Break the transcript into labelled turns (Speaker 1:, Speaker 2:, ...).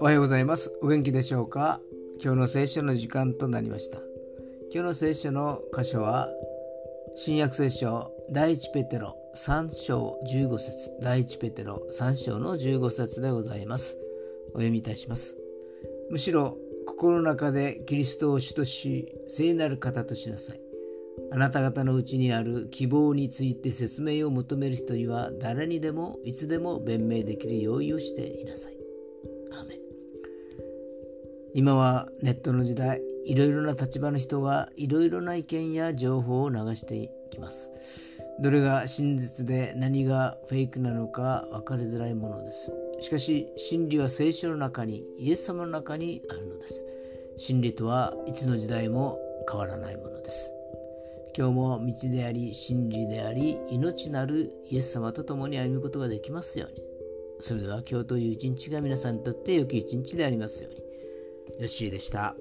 Speaker 1: おはようございます。お元気でしょうか？今日の聖書の時間となりました。今日の聖書の箇所は、新約聖書第一ペテロ3章15節第一ペテロ3章の15節でございます。お読みいたします。むしろ心の中でキリストを主とし聖なる方としなさい。あなた方のうちにある希望について説明を求める人には誰にでもいつでも弁明できる用意をしていなさい。ア今はネットの時代、いろいろな立場の人がいろいろな意見や情報を流していきます。どれが真実で何がフェイクなのか分かりづらいものです。しかし真理は聖書の中にイエス様の中にあるのです。真理とはいつの時代も変わらないものです。今日も道であり真理であり命なるイエス様と共に歩むことができますように。それでは今日という一日が皆さんにとって良き一日でありますように。よッしーでした。